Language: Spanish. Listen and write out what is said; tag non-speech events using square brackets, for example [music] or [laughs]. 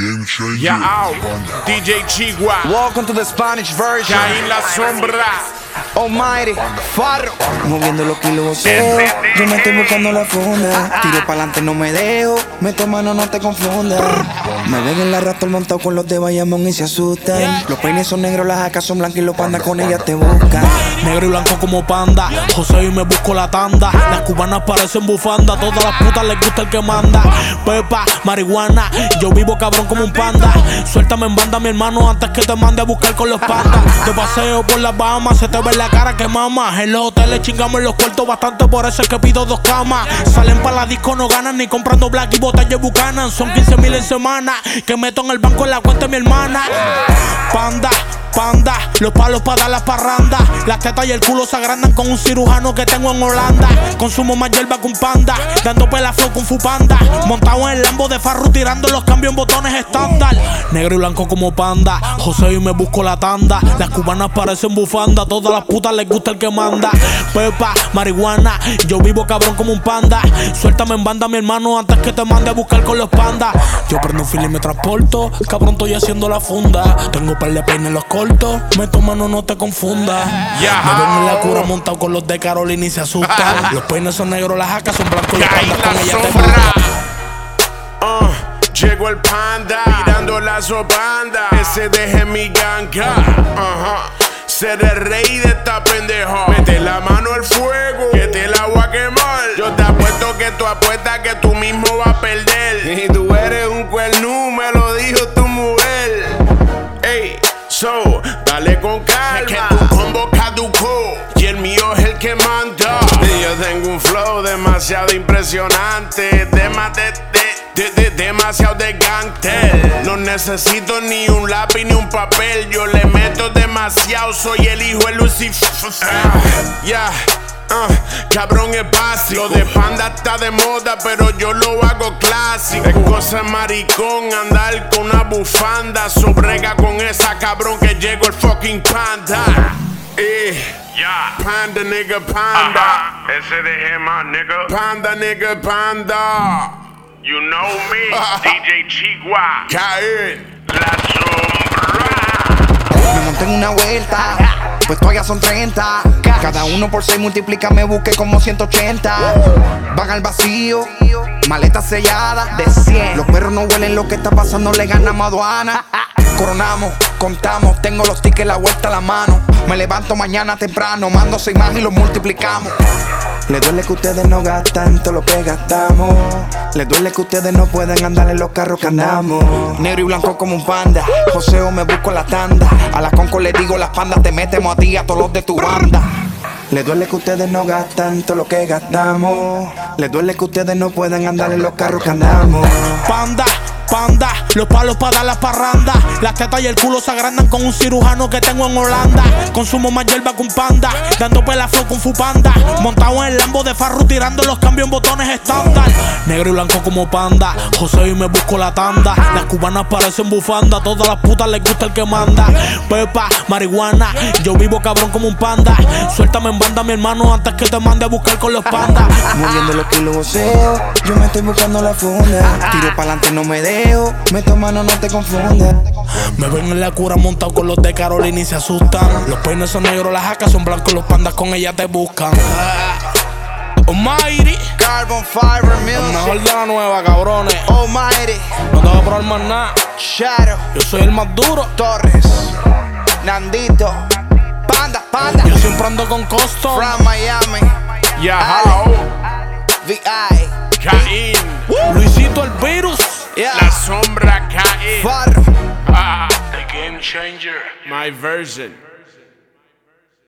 Game Changer. Ya out. DJ Chigua. Welcome to the Spanish version. Caí en la sombra. Almighty, Farro. Moviendo los kilos voceo. Yo me estoy buscando la funda. Tiro pa'lante, no me dejo. Meto mano, no te confundas. Me ven en la raptor montado con los de Bayamón y se asustan. Los peines son negros, las jacas son blancas y los pandas con ellas te buscan. Negro y blanco como panda. José y me busco la tanda. Las cubanas parecen bufanda. Todas las putas les gusta el que manda. Pepa, marihuana. Yo vivo cabrón como un panda. Suéltame en banda, mi hermano, antes que te mande a buscar con los pandas. De paseo por las Bahamas, se te ve la cara que mama. En los hoteles chingamos los cuartos bastante, por eso es que pido dos camas. Salen para la disco, no ganan ni comprando black y botellas bucanan. Son 15 mil en semana. Que meto en el banco en la cuenta de mi hermana. Panda. Los palos para dar las parrandas. Las tetas y el culo se agrandan con un cirujano que tengo en Holanda. Consumo más hierba que un panda. Dando pela con fupanda. Montado en el lambo de farru tirando los cambios en botones estándar. Negro y blanco como panda. José y me busco la tanda. Las cubanas parecen bufanda. Todas las putas les gusta el que manda. Pepa, marihuana. Yo vivo cabrón como un panda. Suéltame en banda, mi hermano, antes que te mande a buscar con los pandas. Yo prendo un film y me transporto. Cabrón, estoy haciendo la funda. Tengo par de peines en los cortos. Meto mano, no te confundas. Ya. Me ven en la cura montado con los de Carolina y se asustan. [laughs] los peines son negros, las jacas son blancos y pandas con la ella te. Uh, llegó el panda, tirando la sobanda. Ese deje mi ganga. Ajá. Ser el rey de esta pendejo. Mete la mano al fuego, que te la voy a quemar. Yo te apuesto que tú apuestas que tú mismo vas a perder. Y tú eres un cuernú, me lo dijo tu mujer. Ey, so, dale con calma. Que tu combo caducó y el mío es el que manda. Y yo tengo un flow demasiado impresionante. Dema- de- de- de- de- demasiado de gangster. No necesito ni un lápiz ni un papel. Yo le meto demasiado. Soy el hijo de Lucifer. Ah. Ah, cabrón es básico. Lo de panda está de moda, pero yo lo hago clásico. Es cosa maricón andar con una bufanda. Sobrega con esa cabrón que llegó el fucking panda. Eh, Panda nigga panda. Ese de gema, nigga. Panda nigga panda. You know me, [laughs] DJ Chigua. Caer. La sombra. Me monté en una vuelta. Pues todavía son 30. Cada uno por 6 multiplica, me busqué como 180. Van al vacío, maleta sellada de 100. Los perros no huelen lo que está pasando, le ganamos a aduana. Coronamos, contamos, tengo los tickets, la vuelta a la mano. Me levanto mañana temprano, mando seis más y los multiplicamos. Le duele que ustedes no gastan todo lo que gastamos. Le duele que ustedes no pueden andar en los carros que andamos. Negro y blanco como un panda. Joseo me busco la tanda. A la conco le digo las pandas, te metemos a ti, a todos los de tu banda. Le duele que ustedes no gastan todo lo que gastamos. Le duele que ustedes no pueden andar en los carros que andamos. Panda, panda, los palos para dar las parrandas. Las tetas y el culo se agrandan con un cirujano que tengo en Holanda. Consumo más hierba un panda, dando pela flow con fupanda. Montado en el lambo de farru tirando los cambios en botones estándar. Negro y blanco como panda, José y me busco la tanda. Las cubanas parecen bufanda, todas las putas les gusta el que manda. Pepa, marihuana, yo vivo cabrón como un panda. Suéltame en banda, mi hermano, antes que te mande a buscar con los pandas. Moviendo los kilos yo me estoy buscando la funda. Tiro pa'lante, no me dejo. Meto mano, no te confundas. Me ven en la cura montado con los de Carolina y se asustan. Los peines son negros, las jacas son blancos, los pandas con ella te buscan. Almighty, Carbon Fiber Music. mejor de la nueva, cabrones. Almighty, No te voy a probar más nada. Shadow, Yo soy el más duro. Torres, Nandito, Panda, Panda, Yo siempre ando con costo. from Miami, how? VI, Caín. Luisito el virus. yeah, La my version.